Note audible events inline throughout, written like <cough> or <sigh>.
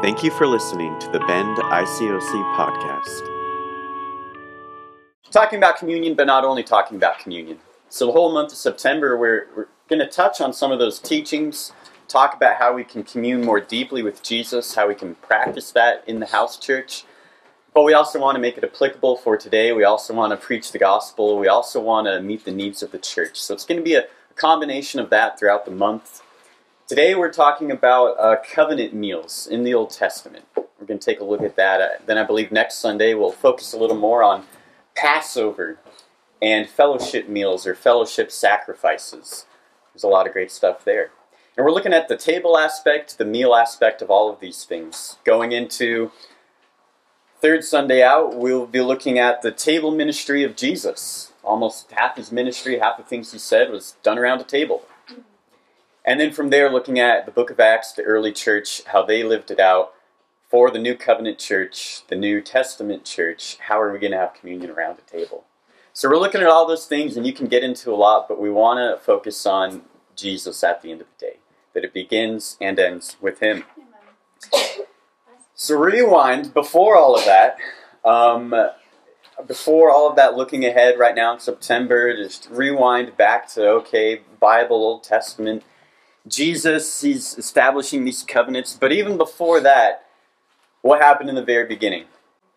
Thank you for listening to the Bend ICOC podcast. Talking about communion, but not only talking about communion. So, the whole month of September, we're, we're going to touch on some of those teachings, talk about how we can commune more deeply with Jesus, how we can practice that in the house church. But we also want to make it applicable for today. We also want to preach the gospel. We also want to meet the needs of the church. So, it's going to be a combination of that throughout the month. Today we're talking about uh, covenant meals in the Old Testament. We're going to take a look at that. Uh, then I believe next Sunday we'll focus a little more on Passover and fellowship meals or fellowship sacrifices. There's a lot of great stuff there. And we're looking at the table aspect, the meal aspect of all of these things. Going into third Sunday out, we'll be looking at the table ministry of Jesus. Almost half his ministry, half the things he said was done around a table. And then from there, looking at the book of Acts, the early church, how they lived it out for the New Covenant church, the New Testament church, how are we going to have communion around the table? So we're looking at all those things, and you can get into a lot, but we want to focus on Jesus at the end of the day, that it begins and ends with Him. So rewind before all of that. Um, before all of that, looking ahead right now in September, just rewind back to okay, Bible, Old Testament Jesus, he's establishing these covenants. But even before that, what happened in the very beginning?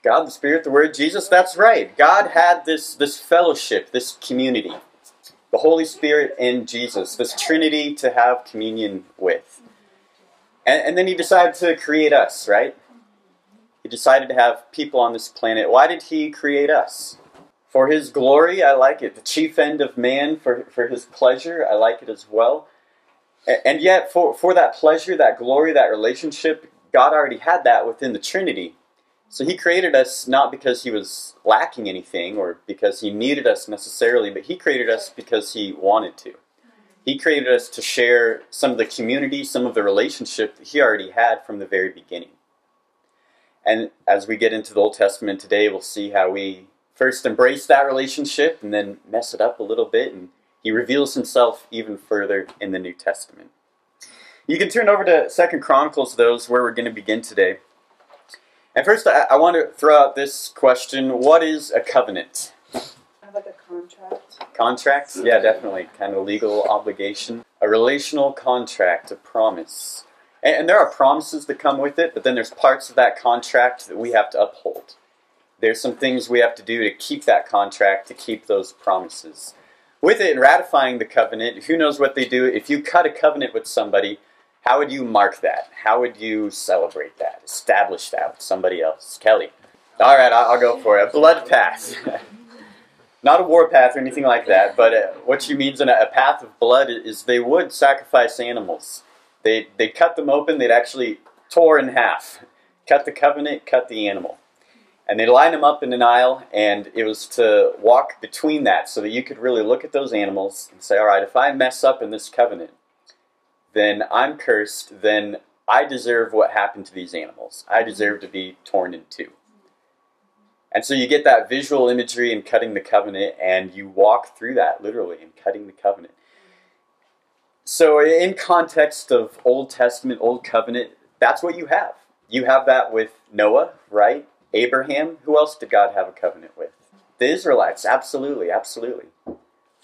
God, the Spirit, the Word, Jesus, that's right. God had this, this fellowship, this community. The Holy Spirit and Jesus, this Trinity to have communion with. And, and then he decided to create us, right? He decided to have people on this planet. Why did he create us? For his glory, I like it. The chief end of man, for, for his pleasure, I like it as well. And yet, for, for that pleasure, that glory, that relationship, God already had that within the Trinity. So He created us not because He was lacking anything or because He needed us necessarily, but He created us because He wanted to. He created us to share some of the community, some of the relationship that He already had from the very beginning. And as we get into the Old Testament today, we'll see how we first embrace that relationship and then mess it up a little bit and he reveals himself even further in the New Testament. You can turn over to Second Chronicles, those where we're going to begin today. And first, I, I want to throw out this question: What is a covenant? Like a contract. Contract? Yeah, definitely. Kind of legal obligation. A relational contract, a promise. And, and there are promises that come with it, but then there's parts of that contract that we have to uphold. There's some things we have to do to keep that contract, to keep those promises with it in ratifying the covenant, who knows what they do? If you cut a covenant with somebody, how would you mark that? How would you celebrate that? Establish that with somebody else? Kelly. All right, I'll go for it. A blood path. <laughs> Not a war path or anything like that, but uh, what she means in a, a path of blood is they would sacrifice animals. They, they cut them open, they'd actually tore in half. Cut the covenant, cut the animal. And they lined them up in an aisle, and it was to walk between that so that you could really look at those animals and say, all right, if I mess up in this covenant, then I'm cursed, then I deserve what happened to these animals. I deserve to be torn in two. And so you get that visual imagery in cutting the covenant, and you walk through that literally in cutting the covenant. So, in context of Old Testament, Old Covenant, that's what you have. You have that with Noah, right? Abraham, who else did God have a covenant with? The Israelites, absolutely, absolutely.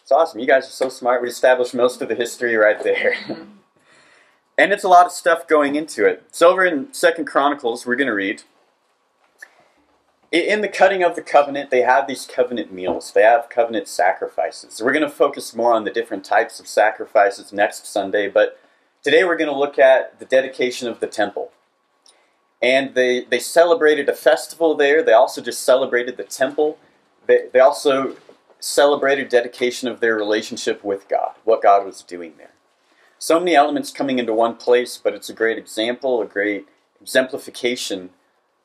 It's awesome. You guys are so smart. We established most of the history right there. <laughs> and it's a lot of stuff going into it. So over in Second Chronicles, we're going to read. In the cutting of the covenant, they have these covenant meals. They have covenant sacrifices. We're going to focus more on the different types of sacrifices next Sunday, but today we're going to look at the dedication of the temple and they, they celebrated a festival there. They also just celebrated the temple. They, they also celebrated dedication of their relationship with God, what God was doing there. So many elements coming into one place, but it's a great example, a great exemplification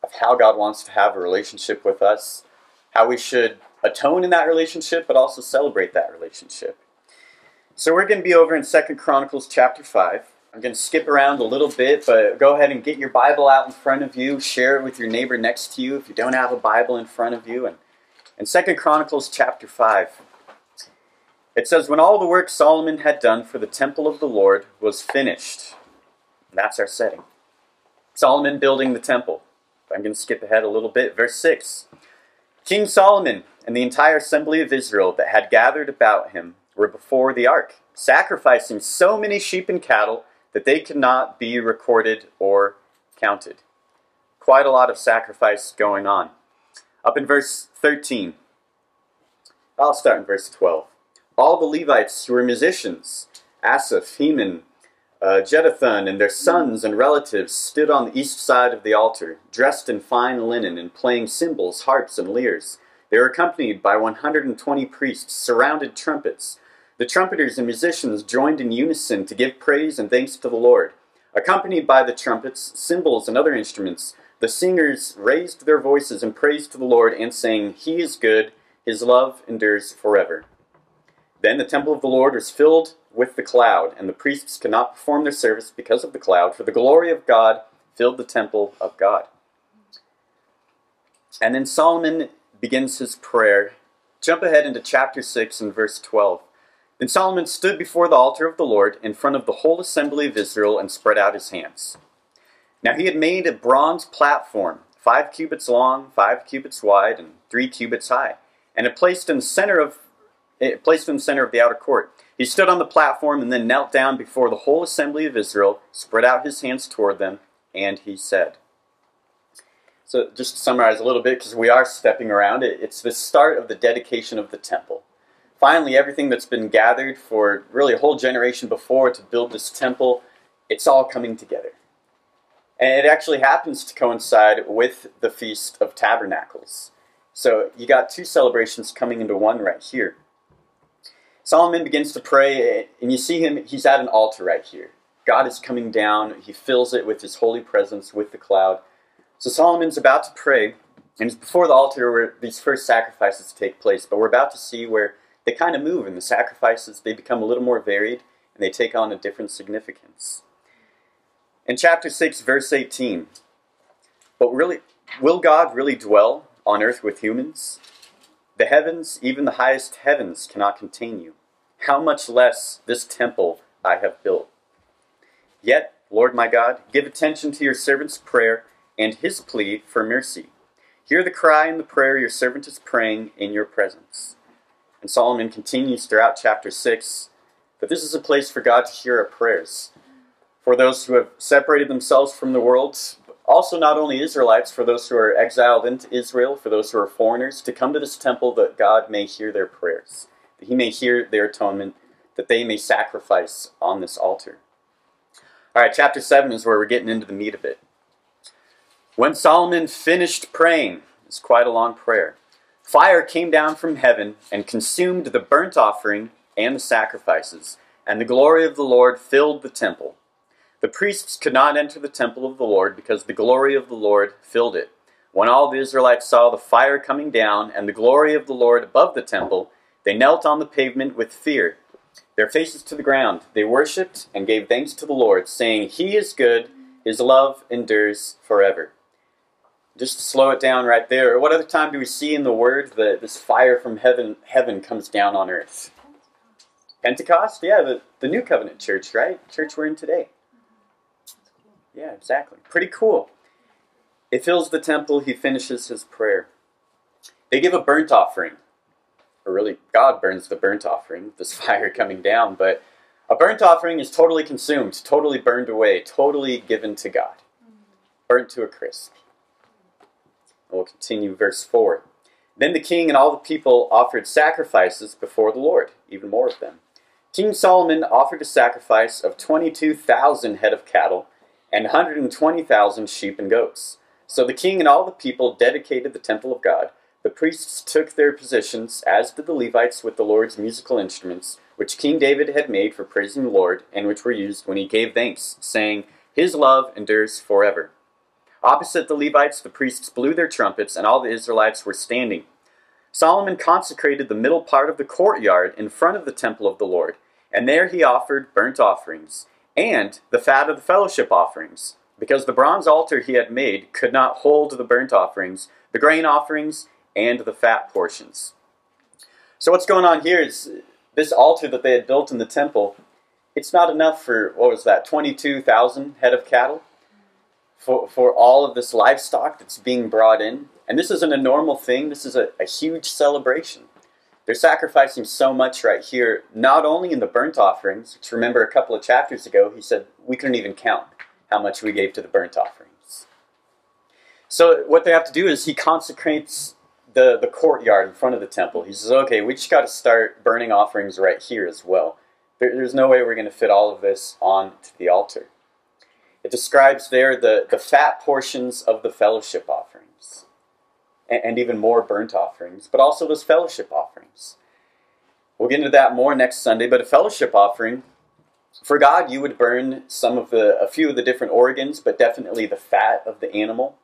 of how God wants to have a relationship with us, how we should atone in that relationship, but also celebrate that relationship. So we're going to be over in Second Chronicles chapter 5. I'm going to skip around a little bit, but go ahead and get your Bible out in front of you. Share it with your neighbor next to you if you don't have a Bible in front of you. And in Second Chronicles chapter 5, it says, When all the work Solomon had done for the temple of the Lord was finished, that's our setting. Solomon building the temple. I'm going to skip ahead a little bit. Verse 6 King Solomon and the entire assembly of Israel that had gathered about him were before the ark, sacrificing so many sheep and cattle that they cannot be recorded or counted. Quite a lot of sacrifice going on. Up in verse 13, I'll start in verse 12. All the Levites who were musicians, Asaph, Heman, uh, Jeduthun, and their sons and relatives stood on the east side of the altar, dressed in fine linen and playing cymbals, harps, and lyres. They were accompanied by 120 priests, surrounded trumpets. The trumpeters and musicians joined in unison to give praise and thanks to the Lord. Accompanied by the trumpets, cymbals, and other instruments, the singers raised their voices in praise to the Lord and sang, He is good, His love endures forever. Then the temple of the Lord was filled with the cloud, and the priests could not perform their service because of the cloud, for the glory of God filled the temple of God. And then Solomon begins his prayer. Jump ahead into chapter 6 and verse 12. Then Solomon stood before the altar of the Lord in front of the whole assembly of Israel and spread out his hands. Now he had made a bronze platform, five cubits long, five cubits wide, and three cubits high, and it placed in the center of it placed in the center of the outer court. He stood on the platform and then knelt down before the whole assembly of Israel, spread out his hands toward them, and he said, so, just to summarize a little bit, because we are stepping around, it's the start of the dedication of the temple. Finally, everything that's been gathered for really a whole generation before to build this temple, it's all coming together. And it actually happens to coincide with the Feast of Tabernacles. So, you got two celebrations coming into one right here. Solomon begins to pray, and you see him, he's at an altar right here. God is coming down, he fills it with his holy presence, with the cloud. So Solomon's about to pray, and it's before the altar where these first sacrifices take place. But we're about to see where they kind of move, and the sacrifices they become a little more varied, and they take on a different significance. In chapter six, verse eighteen, but really, will God really dwell on earth with humans? The heavens, even the highest heavens, cannot contain you. How much less this temple I have built? Yet, Lord my God, give attention to your servant's prayer and his plea for mercy. Hear the cry and the prayer your servant is praying in your presence. And Solomon continues throughout chapter 6 that this is a place for God to hear our prayers. For those who have separated themselves from the world, also not only Israelites, for those who are exiled into Israel, for those who are foreigners, to come to this temple that God may hear their prayers, that he may hear their atonement, that they may sacrifice on this altar. All right, chapter 7 is where we're getting into the meat of it. When Solomon finished praying, it's quite a long prayer, fire came down from heaven and consumed the burnt offering and the sacrifices, and the glory of the Lord filled the temple. The priests could not enter the temple of the Lord because the glory of the Lord filled it. When all the Israelites saw the fire coming down and the glory of the Lord above the temple, they knelt on the pavement with fear, their faces to the ground. They worshipped and gave thanks to the Lord, saying, He is good, His love endures forever just to slow it down right there, what other time do we see in the Word that this fire from heaven heaven comes down on earth? Pentecost? Yeah, the, the New Covenant church, right? Church we're in today. Yeah, exactly. Pretty cool. It fills the temple, he finishes his prayer. They give a burnt offering. Or really, God burns the burnt offering, this <laughs> fire coming down, but a burnt offering is totally consumed, totally burned away, totally given to God. Burnt to a crisp. And we'll continue verse 4. Then the king and all the people offered sacrifices before the Lord, even more of them. King Solomon offered a sacrifice of 22,000 head of cattle and 120,000 sheep and goats. So the king and all the people dedicated the temple of God. The priests took their positions, as did the Levites with the Lord's musical instruments, which King David had made for praising the Lord, and which were used when he gave thanks, saying, His love endures forever. Opposite the Levites, the priests blew their trumpets, and all the Israelites were standing. Solomon consecrated the middle part of the courtyard in front of the temple of the Lord, and there he offered burnt offerings, and the fat of the fellowship offerings, because the bronze altar he had made could not hold the burnt offerings, the grain offerings, and the fat portions. So what's going on here is this altar that they had built in the temple, it's not enough for, what was that, 22,000 head of cattle? For, for all of this livestock that's being brought in. And this isn't a normal thing, this is a, a huge celebration. They're sacrificing so much right here, not only in the burnt offerings, which remember a couple of chapters ago, he said we couldn't even count how much we gave to the burnt offerings. So, what they have to do is he consecrates the, the courtyard in front of the temple. He says, okay, we just got to start burning offerings right here as well. There, there's no way we're going to fit all of this onto the altar. It describes there the, the fat portions of the fellowship offerings and, and even more burnt offerings, but also those fellowship offerings. We'll get into that more next Sunday, but a fellowship offering, for God, you would burn some of the, a few of the different organs, but definitely the fat of the animal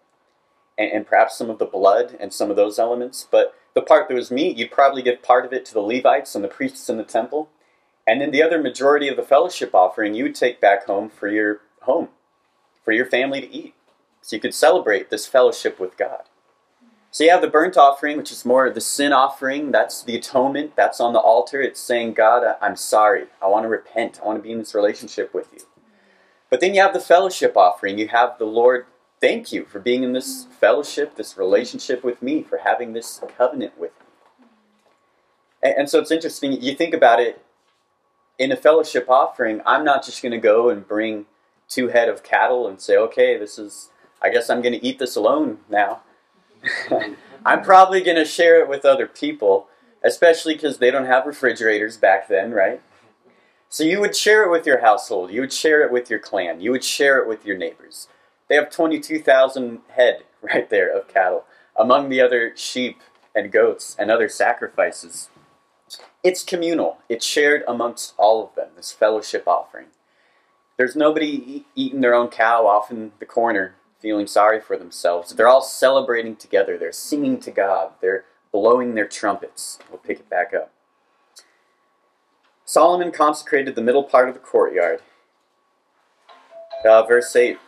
and, and perhaps some of the blood and some of those elements. But the part that was meat, you'd probably give part of it to the Levites and the priests in the temple. And then the other majority of the fellowship offering you would take back home for your home, for your family to eat. So you could celebrate this fellowship with God. So you have the burnt offering, which is more of the sin offering. That's the atonement. That's on the altar. It's saying, God, I'm sorry. I want to repent. I want to be in this relationship with you. But then you have the fellowship offering. You have the Lord thank you for being in this fellowship, this relationship with me, for having this covenant with me. And, and so it's interesting, you think about it in a fellowship offering, I'm not just going to go and bring two head of cattle and say, okay, this is, I guess I'm going to eat this alone now. <laughs> I'm probably going to share it with other people, especially because they don't have refrigerators back then, right? So you would share it with your household, you would share it with your clan, you would share it with your neighbors. They have 22,000 head <laughs> right there of cattle, among the other sheep and goats and other sacrifices. It's communal, it's shared amongst all of them, this fellowship offering. There's nobody eating their own cow off in the corner feeling sorry for themselves. They're all celebrating together, they're singing to God, they're blowing their trumpets. We'll pick it back up. Solomon consecrated the middle part of the courtyard. Uh, verse 8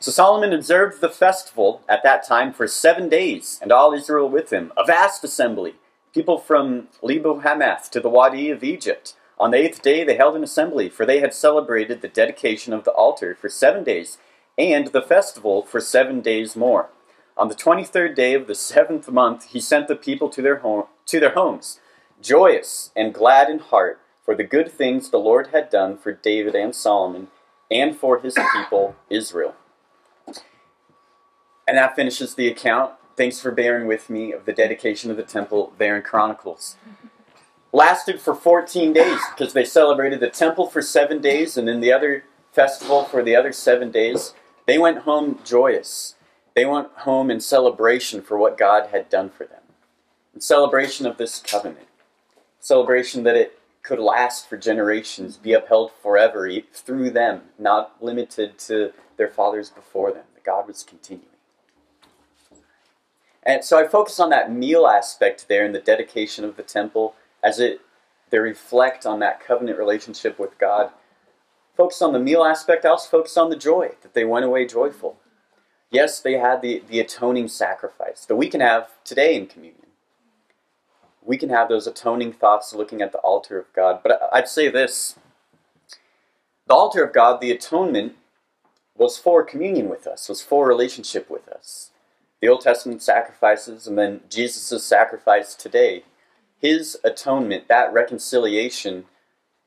so Solomon observed the festival at that time for seven days, and all Israel with him, a vast assembly, people from Lebo Hamath to the Wadi of Egypt. On the eighth day they held an assembly, for they had celebrated the dedication of the altar for seven days, and the festival for seven days more. On the twenty-third day of the seventh month he sent the people to their, home, to their homes, joyous and glad in heart, for the good things the Lord had done for David and Solomon, and for his people Israel. And that finishes the account. Thanks for bearing with me of the dedication of the temple there in Chronicles. Lasted for 14 days because they celebrated the temple for seven days and then the other festival for the other seven days. They went home joyous. They went home in celebration for what God had done for them. In celebration of this covenant. Celebration that it could last for generations, be upheld forever through them, not limited to their fathers before them. God was continuing. And so I focus on that meal aspect there in the dedication of the temple as it they reflect on that covenant relationship with God. Focus on the meal aspect, I also focus on the joy, that they went away joyful. Yes, they had the, the atoning sacrifice that we can have today in communion. We can have those atoning thoughts looking at the altar of God. But I'd say this the altar of God, the atonement, was for communion with us, was for relationship with us the Old Testament sacrifices and then Jesus' sacrifice today, his atonement, that reconciliation,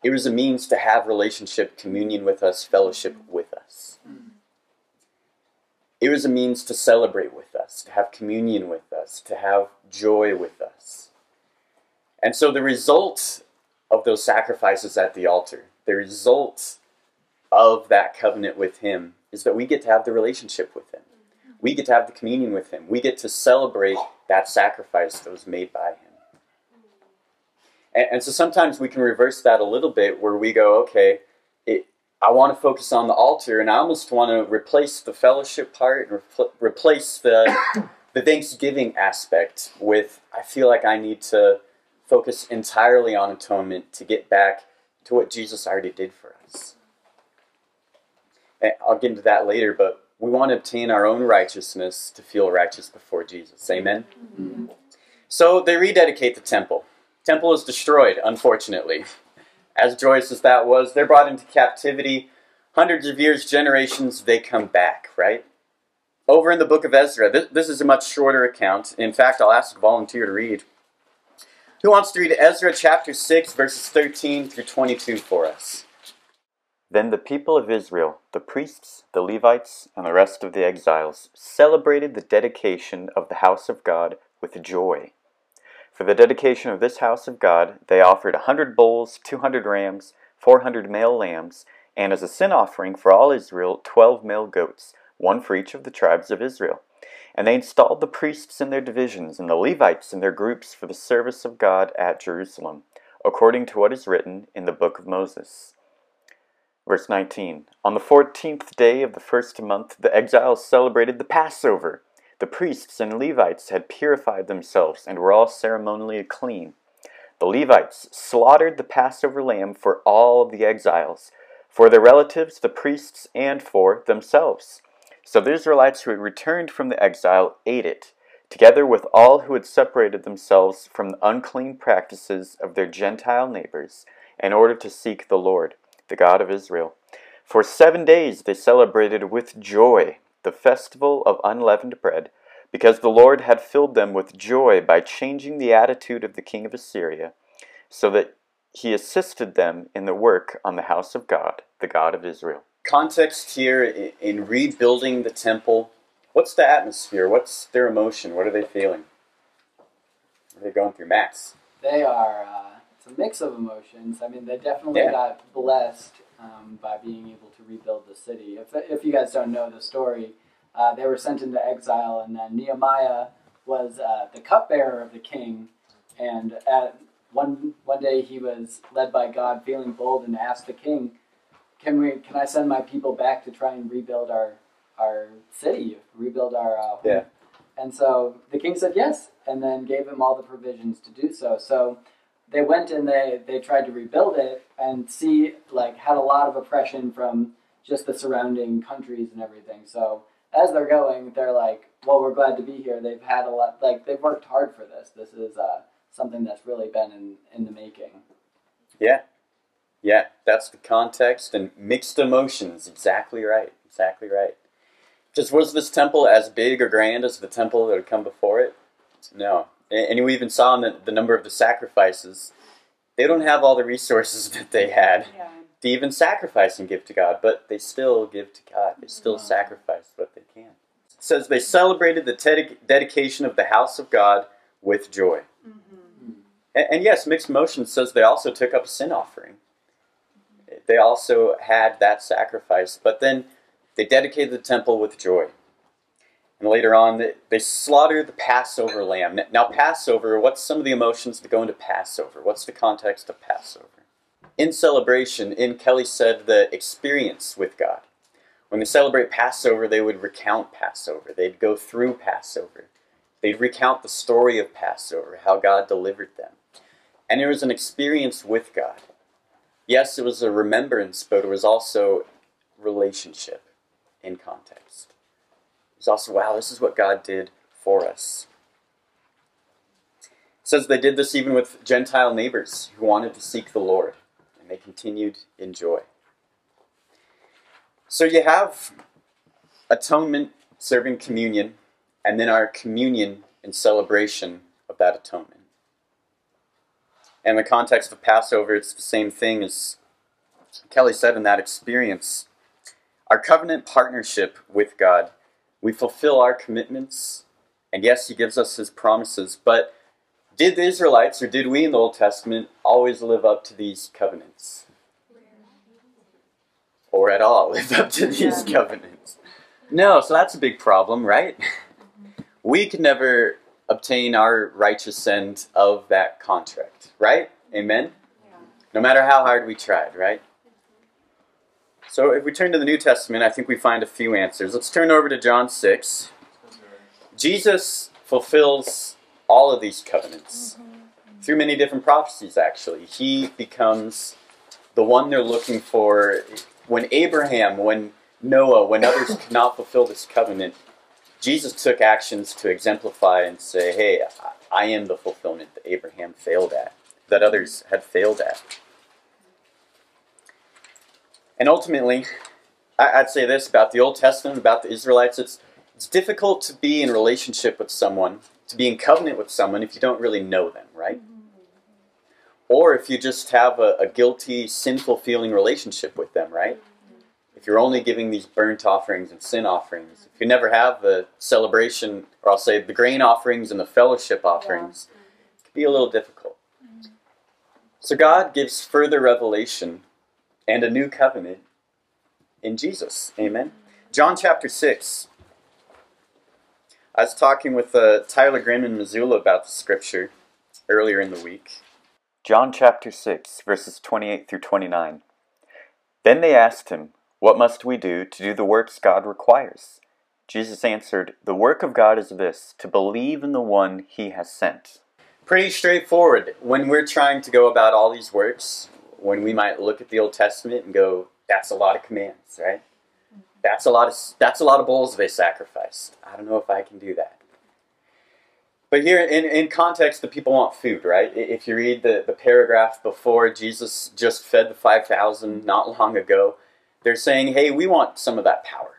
it was a means to have relationship, communion with us, fellowship with us. It was a means to celebrate with us, to have communion with us, to have joy with us. And so the result of those sacrifices at the altar, the result of that covenant with Him, is that we get to have the relationship with Him we get to have the communion with him. We get to celebrate that sacrifice that was made by him. And, and so sometimes we can reverse that a little bit where we go, okay, it, I want to focus on the altar and I almost want to replace the fellowship part and re- replace the, <coughs> the Thanksgiving aspect with, I feel like I need to focus entirely on atonement to get back to what Jesus already did for us. And I'll get into that later, but we want to obtain our own righteousness to feel righteous before Jesus. Amen? Mm-hmm. So they rededicate the temple. Temple is destroyed, unfortunately. As joyous as that was, they're brought into captivity. Hundreds of years, generations, they come back, right? over in the book of Ezra, this, this is a much shorter account. In fact, I'll ask a volunteer to read. Who wants to read Ezra chapter 6, verses 13 through 22 for us? Then the people of Israel, the priests, the Levites, and the rest of the exiles, celebrated the dedication of the house of God with joy. For the dedication of this house of God, they offered a hundred bulls, two hundred rams, four hundred male lambs, and as a sin offering for all Israel, twelve male goats, one for each of the tribes of Israel. And they installed the priests in their divisions, and the Levites in their groups for the service of God at Jerusalem, according to what is written in the book of Moses. Verse 19 On the fourteenth day of the first month, the exiles celebrated the Passover. The priests and Levites had purified themselves and were all ceremonially clean. The Levites slaughtered the Passover lamb for all of the exiles, for their relatives, the priests, and for themselves. So the Israelites who had returned from the exile ate it, together with all who had separated themselves from the unclean practices of their Gentile neighbors, in order to seek the Lord, the God of Israel. For seven days they celebrated with joy the festival of unleavened bread, because the Lord had filled them with joy by changing the attitude of the king of Assyria, so that he assisted them in the work on the house of God, the God of Israel context here in, in rebuilding the temple, what's the atmosphere? What's their emotion? What are they feeling? What are they going through, Max? They are. Uh, it's a mix of emotions. I mean, they definitely Yeah. got blessed um, by being able to rebuild the city. If, if you guys don't know the story, uh, they were sent into exile, and then Nehemiah was uh, the cupbearer of the king. And at one one day, he was led by God, feeling bold, and asked the king, "Can we? Can I send my people back to try and rebuild our our city, rebuild our uh, home?" Yeah. And so the king said yes, and then gave him all the provisions to do so. So they went and they, they tried to rebuild it and see like had a lot of oppression from just the surrounding countries and everything. So as they're going, they're like, "Well, we're glad to be here." They've had a lot, like they've worked hard for this. This is uh, something that's really been in in the making. Yeah. Yeah, that's the context and mixed emotions. Exactly right. Exactly right. Just was this temple as big or grand as the temple that had come before it? No. And we even saw in the, the number of the sacrifices, they don't have all the resources <laughs> that they had Yeah. to even sacrifice and give to God, but they still give to God. They still Wow. sacrifice what they can. It says they celebrated the dedic- dedication of the house of God with joy. Mm-hmm. And, and yes, mixed motions says they also took up a sin offering. They also had that sacrifice, but then they dedicated the temple with joy. And later on, they, slaughtered the Passover lamb. Now, Passover, what's some of the emotions that go into Passover? What's the context of Passover? In celebration, in Kelly said the experience with God. When they celebrate Passover, they would recount Passover. They'd go through Passover. They'd recount the story of Passover, how God delivered them. And it was an experience with God. Yes, it was a remembrance, but it was also relationship in context. It was also, wow, this is what God did for us. It says they did this even with Gentile neighbors who wanted to seek the Lord, and they continued in joy. So you have atonement serving communion, and then our communion and celebration of that atonement. And in the context of Passover, it's the same thing as Kelly said in that experience. Our covenant partnership with God, we fulfill our commitments, and yes, He gives us His promises, but did the Israelites, or did we in the Old Testament, always live up to these covenants? Or at all <laughs> live up to these Yeah. covenants? No, so that's a big problem, right? Mm-hmm. We can never obtain our righteous end of that contract, right? Amen? Yeah. No matter how hard we tried, right? So if we turn to the New Testament, I think we find a few answers. Let's turn over to John 6. Jesus fulfills all of these covenants mm-hmm. through many different prophecies, actually. He becomes the one they're looking for. When Abraham, when Noah, when others could not fulfill this covenant, Jesus took actions to exemplify and say, hey, I- I am the fulfillment that Abraham failed at, that others had failed at. And ultimately, I'd say this about the Old Testament, about the Israelites it's It's difficult to be in relationship with someone, to be in covenant with someone if you don't really know them, right? Or if you just have a, a guilty, sinful feeling relationship with them, right? If you're only giving these burnt offerings and sin offerings, if you never have the celebration, or I'll say the grain offerings and the fellowship offerings, it can be a little difficult. So God gives further revelation and a new covenant in Jesus. Amen. John chapter 6. I was talking with uh, Tyler Grimm in Missoula about the scripture earlier in the week. John chapter 6, verses 28 through 29. Then they asked him, What must we do to do the works God requires? Jesus answered, The work of God is this, to believe in the one he has sent. Pretty straightforward. When we're trying to go about all these works, when we might look at the Old Testament and go, That's a lot of commands, right? Mm-hmm. That's a lot of that's a lot of bulls they sacrificed. I don't know if I can do that. But here in, in context, the people want food, right? If you read the, the paragraph before Jesus just fed the 5,000 not long ago, they're saying, hey, we want some of that power.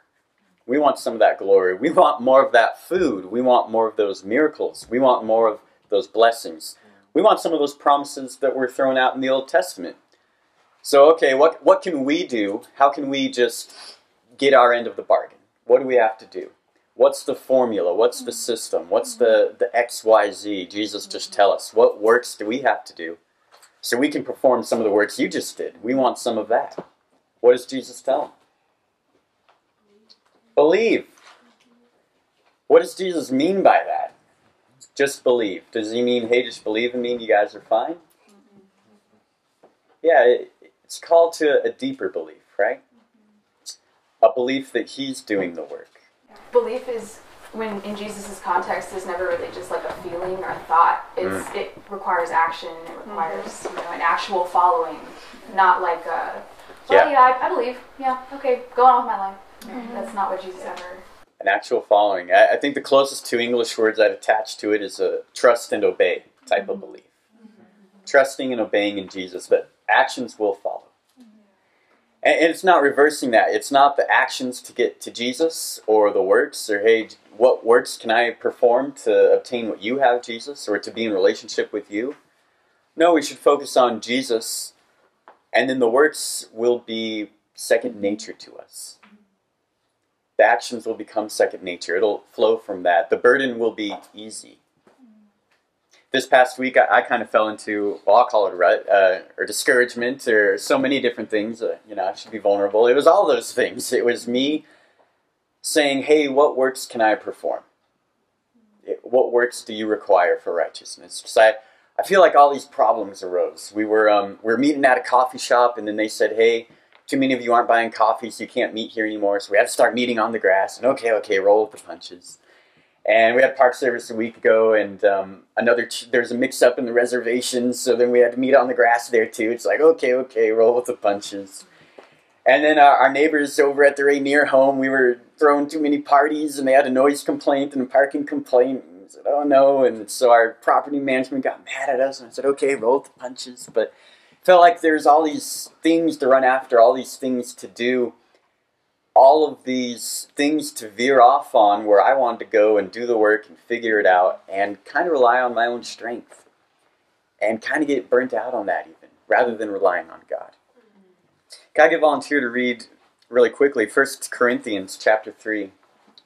We want some of that glory. We want more of that food. We want more of those miracles. We want more of those blessings. We want some of those promises that were thrown out in the Old Testament. So, okay, what, what can we do? How can we just get our end of the bargain? What do we have to do? What's the formula? What's the mm-hmm. system? What's the, the XYZ? Jesus, just mm-hmm. tell us. What works do we have to do? So we can perform some of the works you just did. We want some of that. What does Jesus tell them? Believe. What does Jesus mean by that? Just believe. Does he mean, hey, just believe in me and you guys are fine? Mm-hmm. Yeah, it, it's called to a deeper belief, right? A belief that he's doing the work. Belief is when in Jesus' context is never really just like a feeling or a thought. It's mm. it requires action. It mm-hmm. requires you know an actual following, not like a. Well, Yeah. yeah, I, I believe. Yeah, okay, go on with my life. Mm-hmm. That's not what Jesus ever. An actual following. I, I think the closest two English words I'd attach to it is a trust and obey type of mm-hmm. belief. Trusting and obeying in Jesus, but actions will follow. And, and it's not reversing that. It's not the actions to get to Jesus or the works or, hey, what works can I perform to obtain what you have, Jesus, or to be in relationship with you? No, we should focus on Jesus, and then the works will be second nature to us the actions will become second nature. It'll flow from that. The burden will be easy. This past week, I, I kind of fell into, well, I'll call it rut, uh, or discouragement, or so many different things. Uh, you know, I should be vulnerable. It was all those things. It was me saying, hey, what works can I perform? What works do you require for righteousness? Because I, I feel like all these problems arose. We were, um, we were meeting at a coffee shop, and then they said, hey, too many of you aren't buying coffee, so you can't meet here anymore. So we had to start meeting on the grass. And okay, okay, roll with the punches. And we had park service a week ago, and um, another ch- there's a mix-up in the reservations, so then we had to meet on the grass there too. It's like okay, okay, roll with the punches. And then uh, our neighbors over at the Rainier home, we were throwing too many parties, and they had a noise complaint and a parking complaint. And we said, oh no, and so our property management got mad at us, and I said, okay, roll with the punches, but felt like there's all these things to run after, all these things to do, all of these things to veer off on where I wanted to go and do the work and figure it out and kind of rely on my own strength and kind of get burnt out on that even rather than relying on God. Mm-hmm. Can I get a volunteer to read really quickly 1 Corinthians chapter 3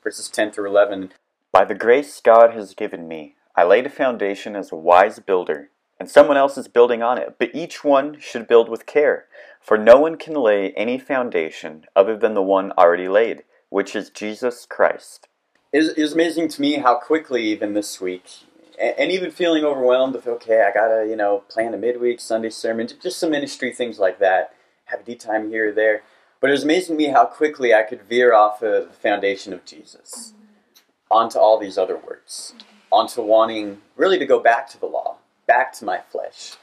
verses 10 through 11. By the grace God has given me, I laid a foundation as a wise builder, and someone else is building on it, but each one should build with care. For no one can lay any foundation other than the one already laid, which is Jesus Christ. It was, amazing to me how quickly, even this week, and, and even feeling overwhelmed with, okay, I gotta, you know, plan a midweek Sunday sermon, just some ministry things like that, have a D time here or there. But it was amazing to me how quickly I could veer off of the foundation of Jesus onto all these other words, onto wanting really to go back to the law, back to my flesh,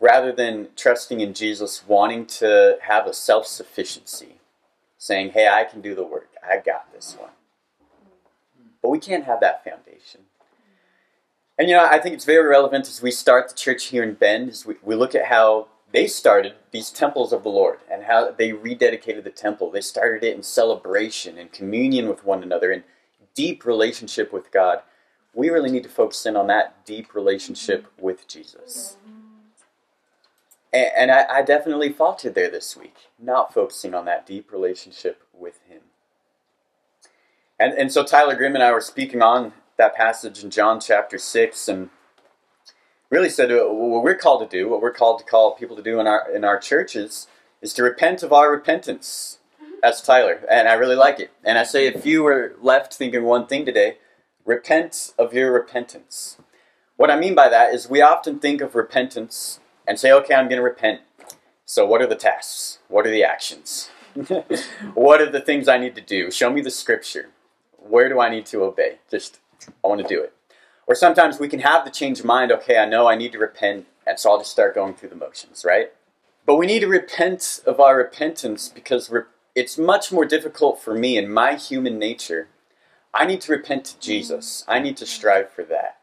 rather than trusting in Jesus, wanting to have a self sufficiency, saying, hey, I can do the work, I got this one. But we can't have that foundation. And you know, I think it's very relevant as we start the church here in Bend, as we, we look at how they started these temples of the Lord and how they rededicated the temple. They started it in celebration and communion with one another and deep relationship with God, we really need to focus in on that deep relationship with Jesus. And, and I, I definitely faltered there this week, not focusing on that deep relationship with Him. And, and so Tyler Grimm and I were speaking on that passage in John chapter 6 and really said uh, what we're called to do, what we're called to call people to do in our, in our churches, is to repent of our repentance. That's Tyler, and I really like it. And I say, if you were left thinking one thing today, repent of your repentance. What I mean by that is we often think of repentance and say, okay, I'm going to repent. So, what are the tasks? What are the actions? <laughs> what are the things I need to do? Show me the scripture. Where do I need to obey? Just, I want to do it. Or sometimes we can have the change of mind, okay, I know I need to repent, and so I'll just start going through the motions, right? But we need to repent of our repentance because it's much more difficult for me in my human nature. I need to repent to Jesus. I need to strive for that.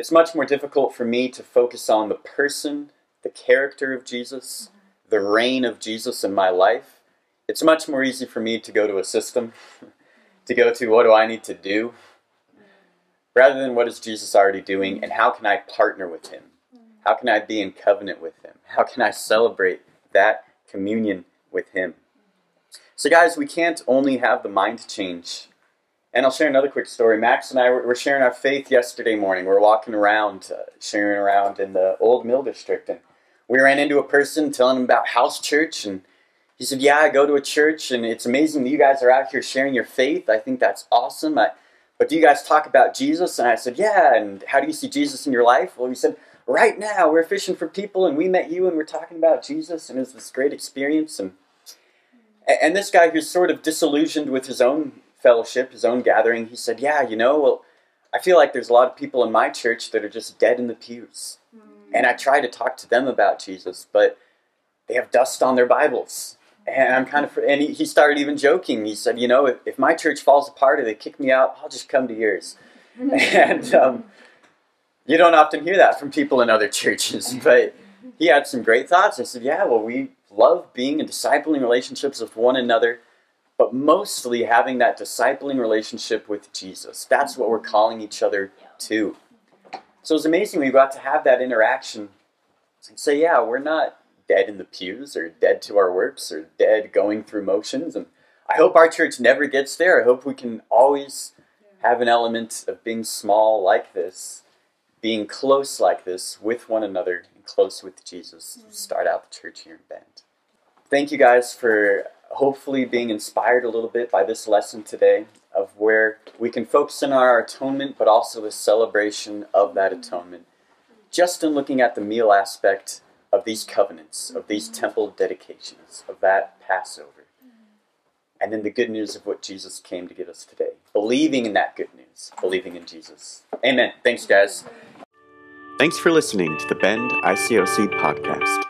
It's much more difficult for me to focus on the person, the character of Jesus, the reign of Jesus in my life. It's much more easy for me to go to a system, <laughs> to go to what do I need to do, rather than what is Jesus already doing and how can I partner with him? How can I be in covenant with him? How can I celebrate that communion with him? So, guys, we can't only have the mind change. And I'll share another quick story. Max and I were sharing our faith yesterday morning. We are walking around, uh, sharing around in the old mill district, and we ran into a person telling him about house church, and he said, "Yeah, I go to a church, and it's amazing that you guys are out here sharing your faith. I think that's awesome. I, but do you guys talk about Jesus?" And I said, "Yeah." And how do you see Jesus in your life? Well, he said, right now we're fishing for people and we met you and we're talking about Jesus and it was this great experience and and this guy who's sort of disillusioned with his own fellowship, his own gathering, he said, "Yeah, you know, well, I feel like there's a lot of people in my church that are just dead in the pews. Mm. And I try to talk to them about Jesus, but they have dust on their Bibles." And I'm kind of, and he, he started even joking. He said, "You know, if, if my church falls apart or they kick me out, I'll just come to yours." <laughs> and um, you don't often hear that from people in other churches, <laughs> but he had some great thoughts. I said, Yeah, well, we love being in discipling relationships with one another, but mostly having that discipling relationship with Jesus. That's what we're calling each other to. So it's amazing we got to have that interaction and say, Yeah, we're not dead in the pews or dead to our works or dead going through motions. And I hope our church never gets there. I hope we can always have an element of being small like this being close like this with one another and close with Jesus. Mm-hmm. Start out the church here in Bend. Thank you guys for hopefully being inspired a little bit by this lesson today of where we can focus on our atonement, but also the celebration of that atonement. Just in looking at the meal aspect of these covenants, of these mm-hmm. temple dedications, of that Passover. And then the good news of what Jesus came to give us today. Believing in that good news, believing in Jesus. Amen. Thanks, guys. Thanks for listening to the Bend ICOC podcast.